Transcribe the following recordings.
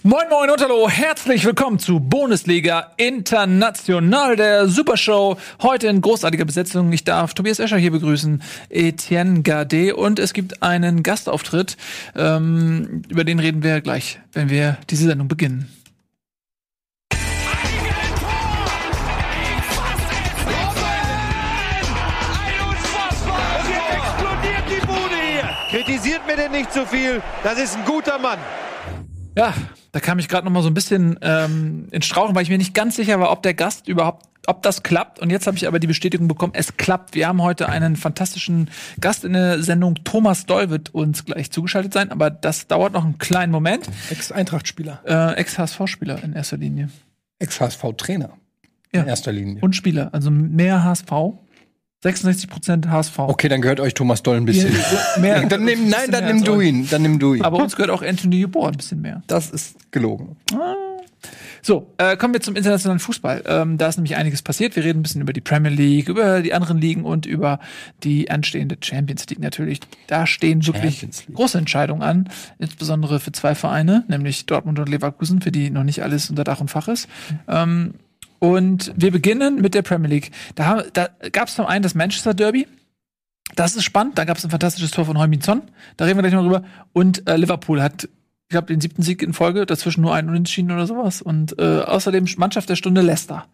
Moin Moin und hallo, herzlich willkommen zu Bundesliga International, der Supershow. Heute in großartiger Besetzung. Ich darf Tobias Escher hier begrüßen, Etienne Gardet und es gibt einen Gastauftritt. Ähm, über den reden wir gleich, wenn wir diese Sendung beginnen. Kritisiert mir denn nicht zu so viel. Das ist ein guter Mann. Ja, da kam ich gerade noch mal so ein bisschen ähm, in Strauchen, weil ich mir nicht ganz sicher war, ob der Gast überhaupt, ob das klappt. Und jetzt habe ich aber die Bestätigung bekommen, es klappt. Wir haben heute einen fantastischen Gast in der Sendung. Thomas Doll wird uns gleich zugeschaltet sein, aber das dauert noch einen kleinen Moment. Ex-Eintracht-Spieler. Äh, Ex-HSV-Spieler in erster Linie. Ex-HSV-Trainer. Ja. In erster Linie. Und Spieler, also mehr HSV. 66% HSV. Okay, dann gehört euch Thomas Doll ein bisschen. Mehr, dann nimm, nein, dann nimm du ihn. Dann nimm du ihn. Aber uns gehört auch Anthony Jeboa ein bisschen mehr. das ist gelogen. So, äh, kommen wir zum internationalen Fußball. Ähm, da ist nämlich einiges passiert. Wir reden ein bisschen über die Premier League, über die anderen Ligen und über die anstehende Champions League natürlich. Da stehen wirklich große Entscheidungen an, insbesondere für zwei Vereine, nämlich Dortmund und Leverkusen, für die noch nicht alles unter Dach und Fach ist. Ähm, und wir beginnen mit der Premier League. Da, da gab es zum einen das Manchester Derby. Das ist spannend. Da gab es ein fantastisches Tor von Heung-Min Son. Da reden wir gleich noch drüber. Und äh, Liverpool hat, ich glaube, den siebten Sieg in Folge. Dazwischen nur einen Unentschieden oder sowas. Und äh, außerdem Mannschaft der Stunde Leicester.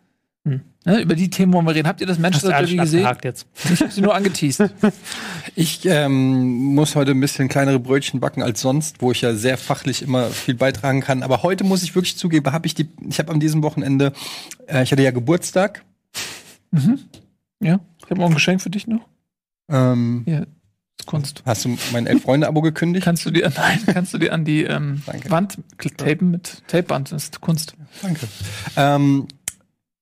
Hm. Ne, über die Themen wollen wir reden. Habt ihr das Manchester Derby gesehen? jetzt? Ich habe sie nur angeteased. Ich ähm, muss heute ein bisschen kleinere Brötchen backen als sonst, wo ich ja sehr fachlich immer viel beitragen kann. Aber heute muss ich wirklich zugeben, habe ich die, ich habe an diesem Wochenende, äh, ich hatte ja Geburtstag. ja, ich habe auch ein Geschenk für dich noch. Ähm, ist Kunst. Hast du mein Elf-Freunde-Abo gekündigt? Kannst du dir, nein, kannst du dir an die ähm. Wand tapen mit Tapeband. Das ist Kunst. Danke. Ähm,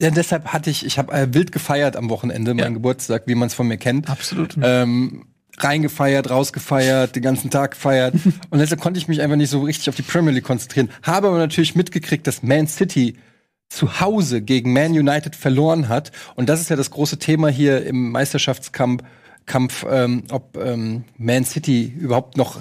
ja, deshalb hatte ich, ich habe äh, wild gefeiert am Wochenende, Ja. meinen Geburtstag, wie man es von mir kennt. Absolut. Ähm, reingefeiert, rausgefeiert, den ganzen Tag gefeiert. Und deshalb konnte ich mich einfach nicht so richtig auf die Premier League konzentrieren. Habe aber natürlich mitgekriegt, dass Man City zu Hause gegen Man United verloren hat. Und das ist ja das große Thema hier im Meisterschaftskampf, Kampf, ähm, ob ähm, Man City überhaupt noch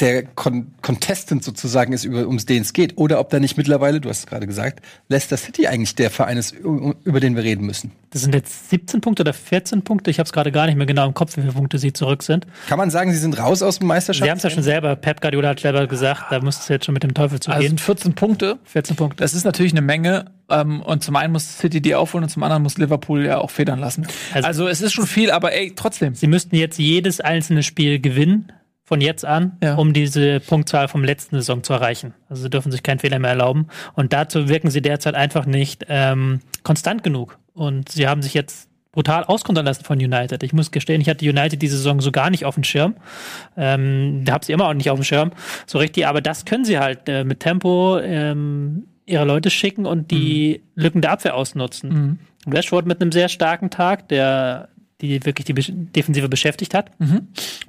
der Con Contestant sozusagen ist, über, um den es geht. Oder ob da nicht mittlerweile, du hast es gerade gesagt, Leicester City eigentlich der Verein ist, über den wir reden müssen. Das sind jetzt 17 Punkte oder 14 Punkte. Ich habe es gerade gar nicht mehr genau im Kopf, wie viele Punkte sie zurück sind. Kann man sagen, sie sind raus aus dem Meisterschaft? Sie haben es ja schon selber, Pep Guardiola hat selber gesagt, da muss es jetzt schon mit dem Teufel Also zugehen. sind 14 Punkte. 14 Punkte. Das ist natürlich eine Menge. Ähm, und zum einen muss City die aufholen und zum anderen muss Liverpool ja auch federn lassen. Also, Also- es ist schon viel, aber ey, trotzdem. Sie müssten jetzt jedes einzelne Spiel gewinnen, von jetzt an, Ja. um diese Punktzahl vom letzten Saison zu erreichen. Also sie dürfen sich keinen Fehler mehr erlauben. Und dazu wirken sie derzeit einfach nicht ähm, konstant genug. Und sie haben sich jetzt brutal auskontern lassen von United. Ich muss gestehen, ich hatte United diese Saison so gar nicht auf dem Schirm. Ähm, da habe sie immer auch nicht auf dem Schirm, so richtig. Aber das können sie halt äh, mit Tempo ähm, ihre Leute schicken und die Lücken der Abwehr ausnutzen. Rashford mit einem sehr starken Tag, der die wirklich die Defensive beschäftigt hat.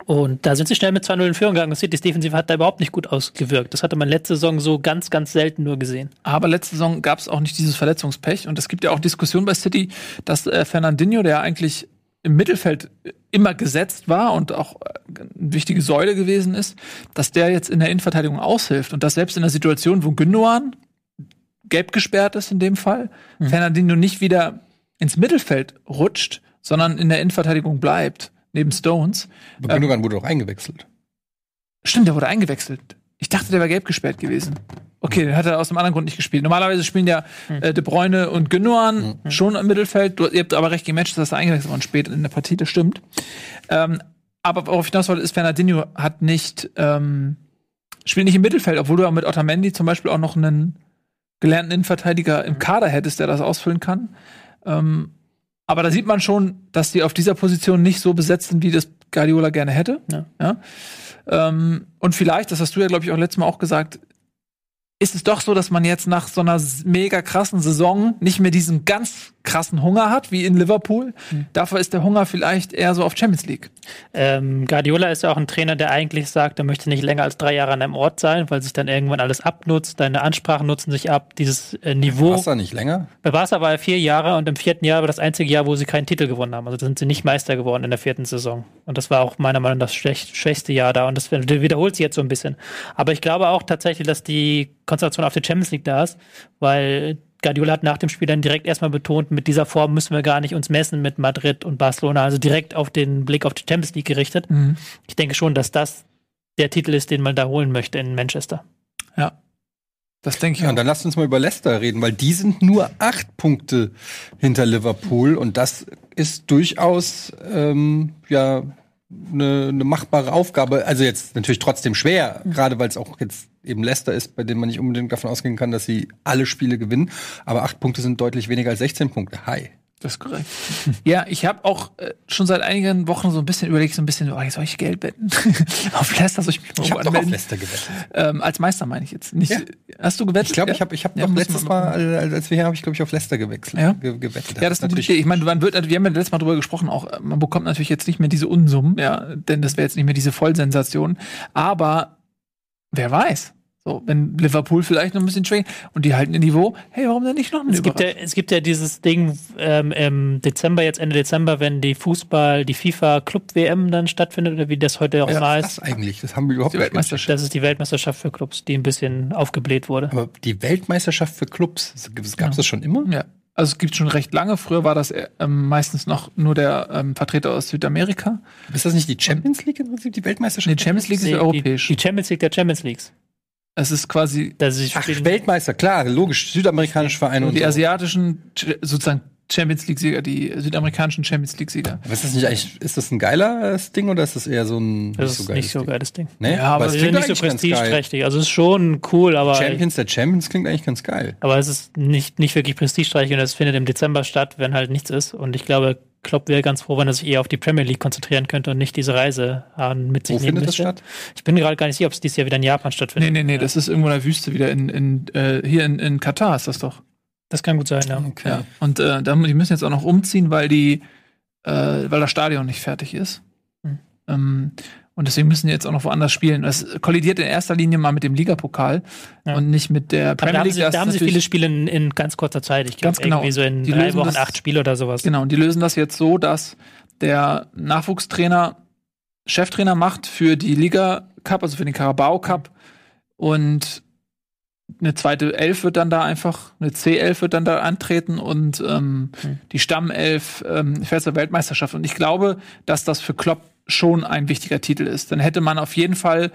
Und da sind sie schnell mit 2-0 in Führung gegangen. Und Citys Defensive hat da überhaupt nicht gut ausgewirkt. Das hatte man letzte Saison so ganz, ganz selten nur gesehen. Aber letzte Saison gab es auch nicht dieses Verletzungspech. Und es gibt ja auch Diskussionen bei City, dass äh, Fernandinho, der eigentlich im Mittelfeld immer gesetzt war und auch äh, eine wichtige Säule gewesen ist, dass der jetzt in der Innenverteidigung aushilft. Und dass selbst in der Situation, wo Gündogan gelb gesperrt ist in dem Fall, Fernandinho nicht wieder ins Mittelfeld rutscht, sondern in der Innenverteidigung bleibt, neben Stones. Aber Gündogan wurde doch eingewechselt. Stimmt, der wurde eingewechselt. Ich dachte, der wäre gelb gesperrt gewesen. Okay, den hat er aus einem anderen Grund nicht gespielt. Normalerweise spielen ja äh, De Bruyne und Gündogan schon im Mittelfeld. Du, ihr habt aber recht gematcht, dass er eingewechselt worden spät in der Partie, das stimmt. Ähm, aber worauf ich hinaus wollte, ist, Fernandinho hat nicht, ähm, spielt nicht im Mittelfeld, obwohl du auch mit Otamendi zum Beispiel auch noch einen gelernten Innenverteidiger im Kader hättest, der das ausfüllen kann. Ähm, aber da sieht man schon, dass die auf dieser Position nicht so besetzt sind, wie das Guardiola gerne hätte. Ja. Ähm, und vielleicht, das hast du ja, glaube ich, auch letztes Mal auch gesagt, ist es doch so, dass man jetzt nach so einer mega krassen Saison nicht mehr diesen ganz krassen Hunger hat, wie in Liverpool. Dafür ist der Hunger vielleicht eher so auf Champions League. Ähm, Guardiola ist ja auch ein Trainer, der eigentlich sagt, er möchte nicht länger als drei Jahre an einem Ort sein, weil sich dann irgendwann alles abnutzt. Deine Ansprachen nutzen sich ab. Dieses äh, Niveau. Wasser nicht länger? Bei Barca war er vier Jahre und im vierten Jahr war das einzige Jahr, wo sie keinen Titel gewonnen haben. Also da sind sie nicht Meister geworden in der vierten Saison. Und das war auch meiner Meinung nach das schwäch schwächste Jahr da. Und das wiederholt sich jetzt so ein bisschen. Aber ich glaube auch tatsächlich, dass die Konzentration auf die Champions League da ist, weil Guardiola hat nach dem Spiel dann direkt erstmal betont, mit dieser Form müssen wir gar nicht uns messen mit Madrid und Barcelona, also direkt auf den Blick auf die Champions League gerichtet. Mhm. Ich denke schon, dass das der Titel ist, den man da holen möchte in Manchester. Ja. Das denke ich Ja, und auch. dann lasst uns mal über Leicester reden, weil die sind nur acht Punkte hinter Liverpool und das ist durchaus ähm, ja eine, eine machbare Aufgabe. Also jetzt natürlich trotzdem schwer, gerade weil es auch jetzt eben Leicester ist, bei dem man nicht unbedingt davon ausgehen kann, dass sie alle Spiele gewinnen. Aber acht Punkte sind deutlich weniger als 16 Punkte. Hi. Das ist korrekt. ja, ich habe auch äh, schon seit einigen Wochen so ein bisschen überlegt, so ein bisschen, oh, soll ich Geld wetten? auf Leicester soll ich mich mal Ich habe doch auf anmelden? Leicester gewettet. Ähm, als Meister meine ich jetzt. Nicht, Ja. Hast du gewettet? Ich glaube, Ja? ich habe ich hab Ja, doch letztes Mal, als als wir hier, habe ich glaube ich auf Leicester gewechselt, Ja? ge gewettet. Ja, das ist natürlich, ich meine, man wird, wir haben ja letztes Mal drüber gesprochen, auch äh, man bekommt natürlich jetzt nicht mehr diese Unsummen, ja, denn das wäre jetzt nicht mehr diese Vollsensation. Aber wer weiß? So, wenn Liverpool vielleicht noch ein bisschen schwächt und die halten ihr Niveau, hey, warum denn nicht noch eine Es gibt, ja, es gibt ja dieses Ding ähm, im Dezember, jetzt Ende Dezember, wenn die Fußball, die FIFA Club WM dann stattfindet, oder wie das heute auch ja, mal was heißt. ist das eigentlich? Das haben wir überhaupt Die nicht Weltmeisterschaft. Das ist die Weltmeisterschaft für Clubs, die ein bisschen aufgebläht wurde. Aber die Weltmeisterschaft für Clubs, gab es das schon immer? Ja. Also es gibt schon recht lange. Früher war das ähm, meistens noch nur der ähm, Vertreter aus Südamerika. Ist das nicht die Champions League im Prinzip, die Weltmeisterschaft? Nee, Champions League ist Die, europäisch. die Champions League der Champions Leagues. Es ist quasi sie Ach, Weltmeister, klar, logisch, südamerikanische Vereine und die so. asiatischen, ch- sozusagen Champions League-Sieger, die südamerikanischen Champions League-Sieger. Aber ist das nicht eigentlich, ist das ein geiles Ding oder ist das eher so ein das ist nicht so geiles Ding. Nee, Ja, aber es Also klingt nicht so eigentlich ganz geil. prestigeträchtig. Also es ist schon cool, aber Champions der Champions klingt eigentlich ganz geil. Aber es ist nicht, nicht wirklich prestigeträchtig und es findet im Dezember statt, wenn halt nichts ist. Und ich glaube, Klopp wäre ganz froh, wenn er sich eher auf die Premier League konzentrieren könnte und nicht diese Reise äh, mit sich Wo nehmen findet das müsste. statt? Ich bin gerade gar nicht sicher, ob es dieses Jahr wieder in Japan stattfindet. Nee, nee, nee, das ist irgendwo in der Wüste wieder in, in äh, hier in, in Katar ist das doch. Das kann gut sein, ja. Okay. Ja. Und äh, da, die müssen jetzt auch noch umziehen, weil die, äh, weil das Stadion nicht fertig ist. Hm. Ähm, und deswegen müssen die jetzt auch noch woanders spielen. Das kollidiert in erster Linie mal mit dem Ligapokal Ja. und nicht mit der Aber Premier da haben League. sie, da haben sie viele Spiele in, in ganz kurzer Zeit. Ich Ganz glaube, genau. irgendwie so in Die drei Wochen das- acht Spiele oder sowas. Genau, und die lösen das jetzt so, dass der Nachwuchstrainer Cheftrainer macht für die Liga Cup, also für den Carabao Cup. Und eine zweite Elf wird dann da einfach, eine C11 wird dann da antreten und ähm, Hm. die Stammelf ähm, fährt zur Weltmeisterschaft. Und ich glaube, dass das für Klopp schon ein wichtiger Titel ist. Dann hätte man auf jeden Fall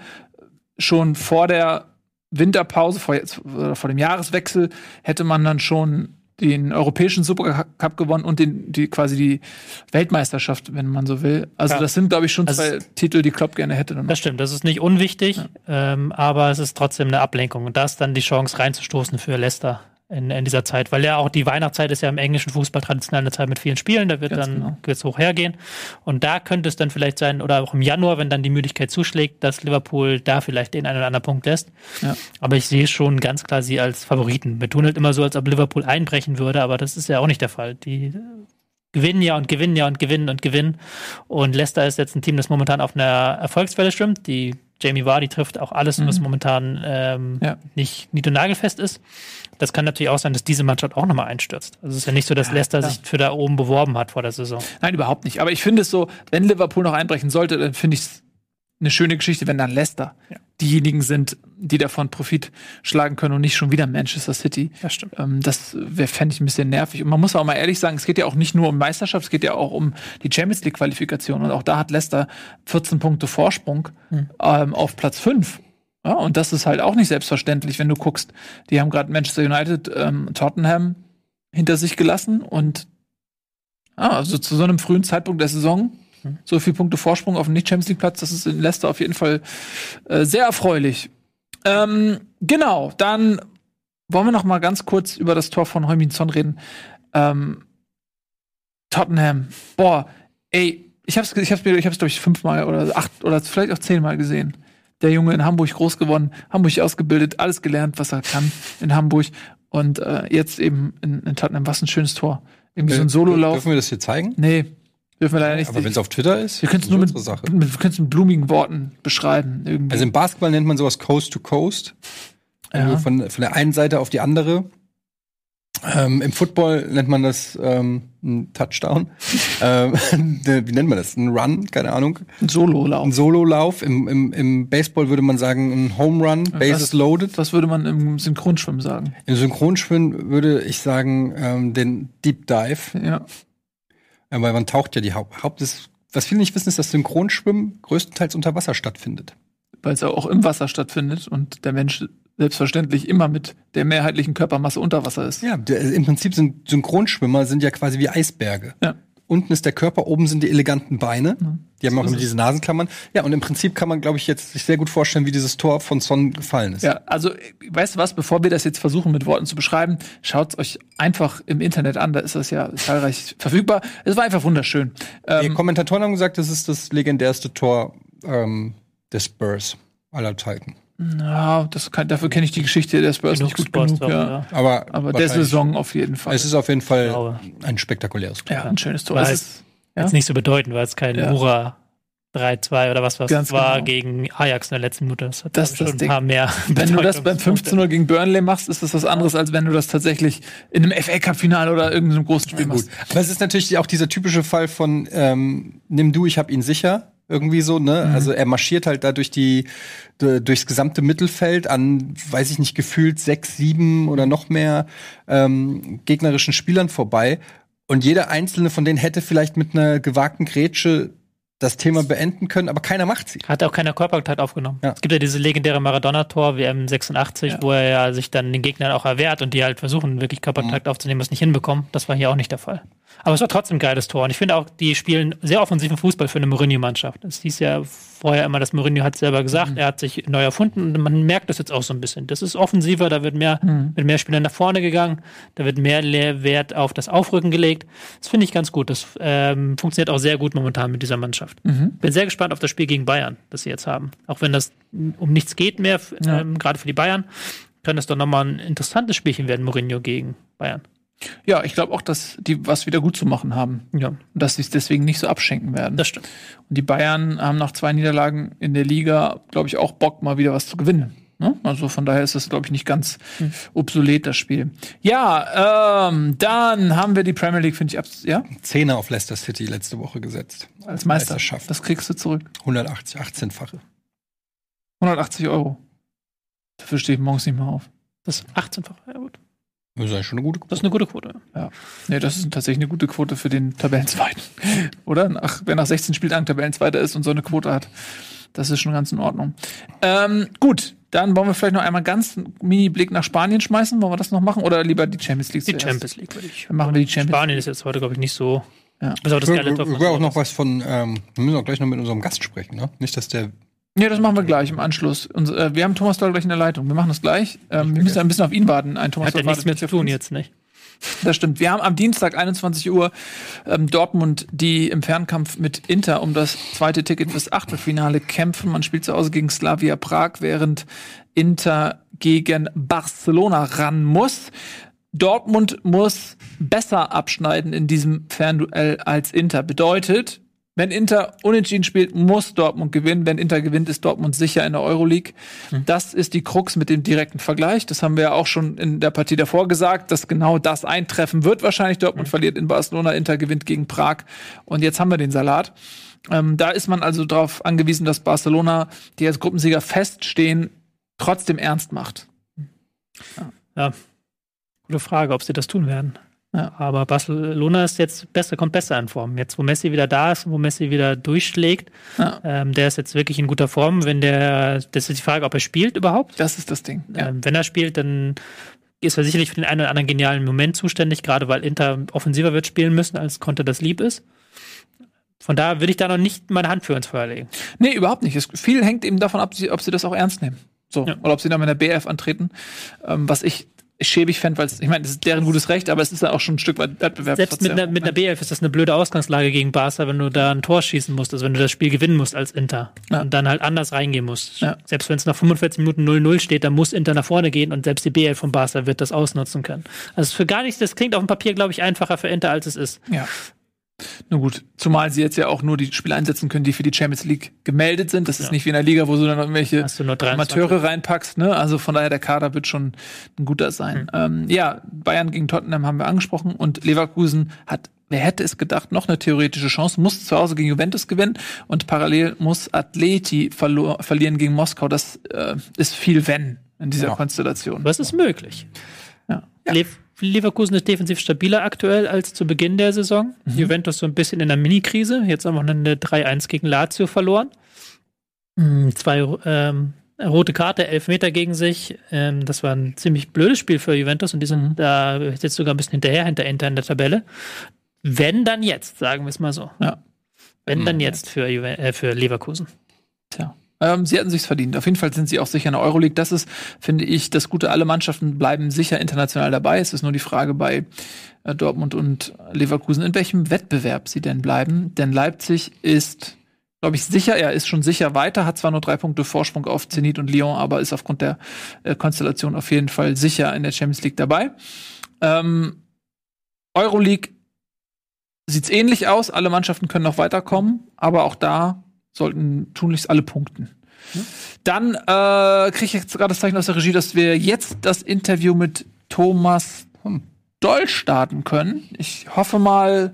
schon vor der Winterpause, vor, jetzt, oder vor dem Jahreswechsel, hätte man dann schon den europäischen Supercup gewonnen und den, die quasi die Weltmeisterschaft, wenn man so will. Also Ja. das sind, glaube ich, schon Also zwei Titel, die Klopp gerne hätte. Das stimmt, das ist nicht unwichtig, ähm, aber es ist trotzdem eine Ablenkung. Und da ist dann die Chance reinzustoßen für Leicester in, in dieser Zeit. Weil ja auch die Weihnachtszeit ist ja im englischen Fußball traditionell eine Zeit mit vielen Spielen, da wird Ganz dann genau. wird's hoch hergehen. Und da könnte es dann vielleicht sein, oder auch im Januar, wenn dann die Müdigkeit zuschlägt, dass Liverpool da vielleicht den einen oder anderen Punkt lässt. Ja. Aber ich sehe schon ganz klar sie als Favoriten. Wir tun halt immer so, als ob Liverpool einbrechen würde, aber das ist ja auch nicht der Fall. Die gewinnen ja und gewinnen ja und gewinnen und gewinnen. Und Leicester ist jetzt ein Team, das momentan auf einer Erfolgswelle schwimmt. Die Jamie Vardy trifft auch alles, was momentan ähm, Ja. nicht nied- und nagelfest ist. Das kann natürlich auch sein, dass diese Mannschaft auch nochmal einstürzt. Also es ist ja nicht so, dass Leicester klar. sich für da oben beworben hat vor der Saison. Nein, überhaupt nicht. Aber ich finde es so, wenn Liverpool noch einbrechen sollte, dann finde ich es eine schöne Geschichte, wenn dann Leicester diejenigen sind, die davon Profit schlagen können und nicht schon wieder Manchester City. Das stimmt. Ähm, das wäre, fände ich ein bisschen nervig. Und man muss auch mal ehrlich sagen, es geht ja auch nicht nur um Meisterschaft, es geht ja auch um die Champions League Qualifikation. Und auch da hat Leicester 14 Punkte Vorsprung ähm, auf Platz 5. Ja, und das ist halt auch nicht selbstverständlich, wenn du guckst. Die haben gerade Manchester United, ähm, Tottenham hinter sich gelassen und ah, also zu so einem frühen Zeitpunkt der Saison so viele Punkte Vorsprung auf dem Nicht-Champions League-Platz, das ist in Leicester auf jeden Fall äh, sehr erfreulich. Ähm, genau, dann wollen wir noch mal ganz kurz über das Tor von Heumin Son reden. Ähm, Tottenham, boah, ey, ich hab's, ich hab's, mir- ich hab's glaube ich fünfmal oder acht oder vielleicht auch zehnmal gesehen. Der Junge in Hamburg groß geworden, Hamburg ausgebildet, alles gelernt, was er kann in Hamburg und äh, jetzt eben in, in Tottenham. Was ein schönes Tor. Irgendwie so ein Sololauf. Dürfen wir das hier zeigen? Nee, dürfen wir leider nicht. Aber wenn es auf Twitter ist, wir können es nur mit, mit, wir mit blumigen Worten beschreiben. Irgendwie. Also im Basketball nennt man sowas Coast to Coast. Ja. Von, von der einen Seite auf die andere. Ähm, Im Football nennt man das ähm, ein Touchdown. ähm, wie nennt man das? Ein Run, keine Ahnung. Ein Sololauf. Ein Sololauf. Im, im, Im Baseball würde man sagen ein Home Run, Bases was, loaded. Was würde man im Synchronschwimmen sagen? Im Synchronschwimmen würde ich sagen ähm, den Deep Dive. Ja. Ja. Weil man taucht ja die Haupt. Haupt ist, was viele nicht wissen, ist, dass Synchronschwimmen größtenteils unter Wasser stattfindet. Weil es ja auch im Wasser stattfindet und der Mensch selbstverständlich immer mit der mehrheitlichen Körpermasse unter Wasser ist. Ja, der, im Prinzip sind Synchronschwimmer sind ja quasi wie Eisberge. Ja. Unten ist der Körper, oben sind die eleganten Beine. Mhm. Die haben auch immer es. diese Nasenklammern. Ja, und im Prinzip kann man, glaube ich, jetzt sich sehr gut vorstellen, wie dieses Tor von Son gefallen ist. Ja, also weißt du was, bevor wir das jetzt versuchen mit Worten zu beschreiben, schaut euch einfach im Internet an, da ist das ja zahlreich verfügbar. Es war einfach wunderschön. Die Ähm, Kommentatoren haben gesagt, das ist das legendärste Tor ähm, des Spurs aller Zeiten. Ja, das kann, dafür kenne ich die Geschichte der Spurs Genug nicht gut Sports genug. drauf, Ja. ja. Aber, Aber der Saison auf jeden Fall. Es ist auf jeden Fall ein spektakuläres Tor. ja, ein schönes Tor. War Es ja? Jetzt nicht so bedeutend, weil es kein Ja. Hurra 3-2 oder was was Ganz war genau. gegen Ajax in der letzten Minute. Das hat Das das schon ein Ding. paar mehr. Wenn du das beim Bedeutungspunkte. 15-0 gegen Burnley machst, ist das was anderes, als wenn du das tatsächlich in einem FA-Cup-Finale oder irgendeinem großen Spiel Gut. machst. Aber es ist natürlich auch dieser typische Fall von ähm, nimm du, ich hab ihn sicher. Irgendwie so, ne? Mhm. Also er marschiert halt da durch die durchs gesamte Mittelfeld an, weiß ich nicht, gefühlt sechs, sieben oder noch mehr ähm, gegnerischen Spielern vorbei. Und jeder einzelne von denen hätte vielleicht mit einer gewagten Grätsche das Thema beenden können, aber keiner macht sie. Hat auch keiner Körperkontakt aufgenommen. Ja. Es gibt ja diese legendäre Maradona-Tor, WM 86, Ja. wo er ja sich dann den Gegnern auch erwehrt und die halt versuchen, wirklich Körperkontakt Mhm. aufzunehmen, was nicht hinbekommen. Das war hier auch nicht der Fall. Aber es war trotzdem ein geiles Tor. Und ich finde auch, die spielen sehr offensiven Fußball für eine Mourinho-Mannschaft. Es hieß ja vorher immer, dass Mourinho hat selber gesagt, Mhm. er hat sich neu erfunden und man merkt das jetzt auch so ein bisschen. Das ist offensiver, da wird mehr, Mhm. mit mehr Spielern nach vorne gegangen, da wird mehr Wert auf das Aufrücken gelegt. Das finde ich ganz gut. Das ähm, funktioniert auch sehr gut momentan mit dieser Mannschaft. Mhm. Bin sehr gespannt auf das Spiel gegen Bayern, das sie jetzt haben. Auch wenn das um nichts geht mehr, Ja. ähm, gerade für die Bayern, kann das doch nochmal ein interessantes Spielchen werden, Mourinho gegen Bayern. Ja, ich glaube auch, dass die was wieder gut zu machen haben. Ja, Und dass sie es deswegen nicht so abschenken werden. das stimmt. Und die Bayern haben nach zwei Niederlagen in der Liga, glaube ich, auch Bock, mal wieder was zu gewinnen. Ne? Also von daher ist das, glaube ich, nicht ganz obsolet, das Spiel. Ja, ähm, dann haben wir die Premier League, finde ich, abs ja, Zehner auf Leicester City letzte Woche gesetzt. als Meister. Meisterschaft. Das kriegst du zurück. 180, 18-fache. 180 Euro. Dafür stehe ich morgens nicht mehr auf. Das ist 18-fach. Ja, gut. Das ist eigentlich schon eine gute Das ist eine gute Quote. Nee, das ist tatsächlich eine gute Quote für den Tabellenzweiten. Oder? Nach, wer nach 16 Spieltagen Tabellenzweiter ist und so eine Quote hat. Das ist schon ganz in Ordnung. Ähm, gut, dann wollen wir vielleicht noch einmal ganz einen Mini-Blick nach Spanien schmeißen. Wollen wir das noch machen? Oder lieber die Champions League Die zuerst? Champions League würde ich. Dann machen wir die Champions Spanien ist jetzt heute, glaube ich, nicht so. Ja. Auf das Wir von wir auch noch was von, ähm, wir müssen auch gleich noch mit unserem Gast sprechen, ne? Nicht, dass der Nee, das machen wir gleich im Anschluss. Und, äh, wir haben Thomas Doll gleich in der Leitung. Wir machen das gleich. Ähm, wir müssen ein bisschen auf ihn warten. Ein Thomas Hat ja Doll nichts mehr zu tun jetzt, nicht? Das stimmt. Wir haben am Dienstag 21 Uhr ähm, Dortmund, die im Fernkampf mit Inter um das zweite Ticket fürs Achtelfinale kämpfen. Man spielt zu Hause gegen Slavia Prag, während Inter gegen Barcelona ran muss. Dortmund muss besser abschneiden in diesem Fernduell als Inter. Bedeutet, wenn Inter unentschieden spielt, muss Dortmund gewinnen. Wenn Inter gewinnt, ist Dortmund sicher in der Euroleague. Das ist die Krux mit dem direkten Vergleich. Das haben wir ja auch schon in der Partie davor gesagt, dass genau das eintreffen wird. Wahrscheinlich Dortmund verliert in Barcelona, Inter gewinnt gegen Prag. Und jetzt haben wir den Salat. Ähm, da ist man also darauf angewiesen, dass Barcelona, die als Gruppensieger feststehen, trotzdem ernst macht. Ja. Gute Frage, ob sie das tun werden. Aber Barcelona ist jetzt besser, kommt besser in Form. Jetzt, wo Messi wieder da ist, wo Messi wieder durchschlägt, Ja. ähm, der ist jetzt wirklich in guter Form. Wenn der, das ist die Frage, ob er spielt überhaupt. Das ist das Ding. Ja. Ähm, wenn er spielt, dann ist er sicherlich für den einen oder anderen genialen Moment zuständig, gerade weil Inter offensiver wird spielen müssen, als Conte das lieb ist. Von daher würde ich da noch nicht meine Hand für ins Feuer legen. Nee, überhaupt nicht. Es, viel hängt eben davon ab, ob sie das auch ernst nehmen. So. Ja. Oder ob sie dann mit der BF antreten. Ähm, was ich schäbig fände, weil es- ich meine, das ist deren gutes Recht, aber es ist ja auch schon ein Stück weit Wettbewerb. Selbst mit einer, mit einer B11 ist das eine blöde Ausgangslage gegen Barca, wenn du da ein Tor schießen musst, also wenn du das Spiel gewinnen musst als Inter Ja. und dann halt anders reingehen musst. Ja. Selbst wenn es nach 45 Minuten 0-0 steht, dann muss Inter nach vorne gehen und selbst die B11 von Barca wird das ausnutzen können. Also für gar nichts, das klingt auf dem Papier, glaube ich, einfacher für Inter, als es ist. Ja. Na gut, zumal sie jetzt ja auch nur die Spiele einsetzen können, die für die Champions League gemeldet sind. Das ist nicht wie in der Liga, wo du dann irgendwelche du nur 23. Amateure reinpackst. Ne? Also von daher, der Kader wird schon ein guter sein. Ähm, ja, Bayern gegen Tottenham haben wir angesprochen und Leverkusen hat, wer hätte es gedacht, noch eine theoretische Chance, muss zu Hause gegen Juventus gewinnen und parallel muss Atleti verlieren gegen Moskau. Das äh, ist viel wenn in dieser Ja. Konstellation. Was ist möglich? Ja. Le Leverkusen ist defensiv stabiler aktuell als zu Beginn der Saison. Juventus so ein bisschen in der Mini-Krise. Jetzt am Wochenende 3-1 gegen Lazio verloren. Mm, Zwei ähm, rote Karte, elf Meter gegen sich. Ähm, das war ein ziemlich blödes Spiel für Juventus und die sind da jetzt sogar ein bisschen hinterher, hinter Inter in der Tabelle. Wenn dann jetzt, sagen wir es mal so. Ja. Wenn dann jetzt für, Juve äh, für Leverkusen. Tja. Ähm, sie hatten sich's verdient. Auf jeden Fall sind sie auch sicher in der Euroleague. Das ist, finde ich, das Gute. Alle Mannschaften bleiben sicher international dabei. Es ist nur die Frage bei äh, Dortmund und Leverkusen, in welchem Wettbewerb sie denn bleiben. Denn Leipzig ist, glaube ich, sicher. Er ist schon sicher weiter, hat zwar nur drei Punkte Vorsprung auf Zenit und Lyon, aber ist aufgrund der äh, Konstellation auf jeden Fall sicher in der Champions League dabei. Ähm, Euroleague sieht's ähnlich aus. Alle Mannschaften können noch weiterkommen, aber auch da sollten tunlichst alle punkten. Dann äh, kriege ich jetzt gerade das Zeichen aus der Regie, dass wir jetzt das Interview mit Thomas Doll starten können. Ich hoffe mal,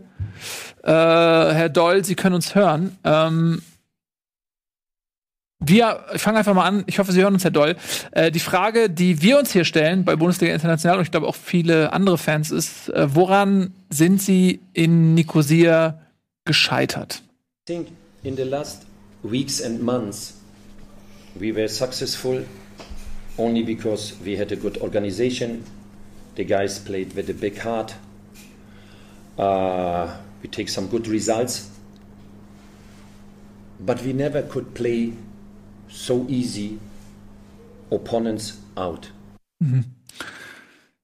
äh, Herr Doll, Sie können uns hören. Ähm, wir, ich fange einfach mal an. Ich hoffe, Sie hören uns, Herr Doll. Äh, die Frage, die wir uns hier stellen bei Bundesliga International und ich glaube auch viele andere Fans ist, äh, woran sind Sie in Nicosia gescheitert? Think in the last weeks and months we were successful only because we had a good organization. The guys played with a big heart. Uh, we take some good results, but we never could play so easy opponents out.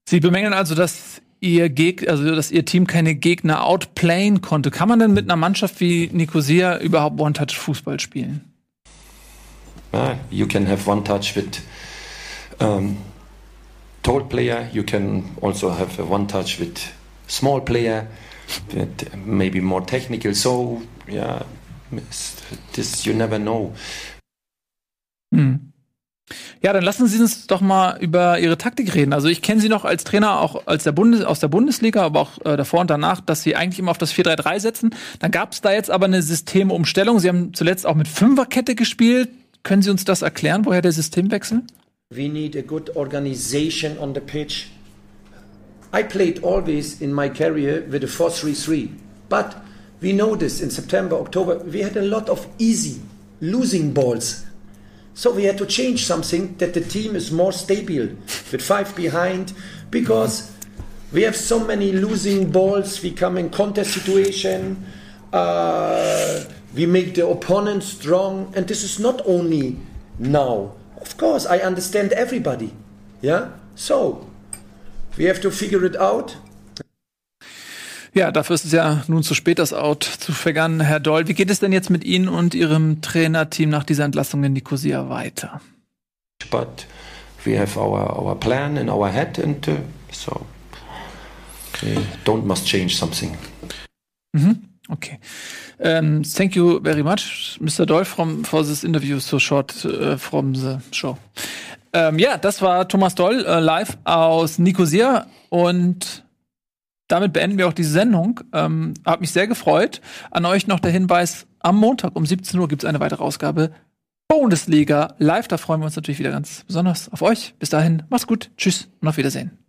Sie bemängeln also, dass ihr Geg also dass ihr Team keine Gegner outplayen konnte. Kann man denn mit einer Mannschaft wie Nicosia überhaupt One-Touch-Fußball spielen? You can have one touch with um, tall player. You can also have one touch with small player, with maybe more technical. So yeah, this you never know. Hm. Ja, dann lassen Sie uns doch mal über Ihre Taktik reden. Also ich kenne Sie noch als Trainer auch als der Bundes aus der Bundesliga, aber auch äh, davor und danach, dass Sie eigentlich immer auf das 4-3-3 setzen. Dann gab es da jetzt aber eine Systemumstellung. Sie haben zuletzt auch mit Fünferkette gespielt. Können Sie uns das erklären, woher der Systemwechsel? We need a good organization on the pitch. I played always in my career with a 4 3 3. But we know this in September, October, we had a lot of easy losing balls. So we had to change something that the team is more stable with five behind because we have so many losing balls. We come in contest situation. Uh, we make the opponent strong, and this is not only now. Of course, I understand everybody. Yeah. So we have to figure it out. Ja, dafür ist es ja nun zu spät, das Out zu vergangen. Herr Doll, wie geht es denn jetzt mit Ihnen und Ihrem Trainerteam nach dieser Entlassung in Nicosia weiter? But we have our, our plan in our head, and uh, so we don't must change something. Okay. Um, thank you very much, Mr. Doll, from, for this interview so short uh, from the show. Ähm, ja, das war Thomas Doll äh, live aus Nicosia und damit beenden wir auch diese Sendung. Ähm, hab mich sehr gefreut. An euch noch der Hinweis, am Montag um 17 Uhr gibt es eine weitere Ausgabe Bundesliga live. Da freuen wir uns natürlich wieder ganz besonders auf euch. Bis dahin, macht's gut. Tschüss und auf Wiedersehen.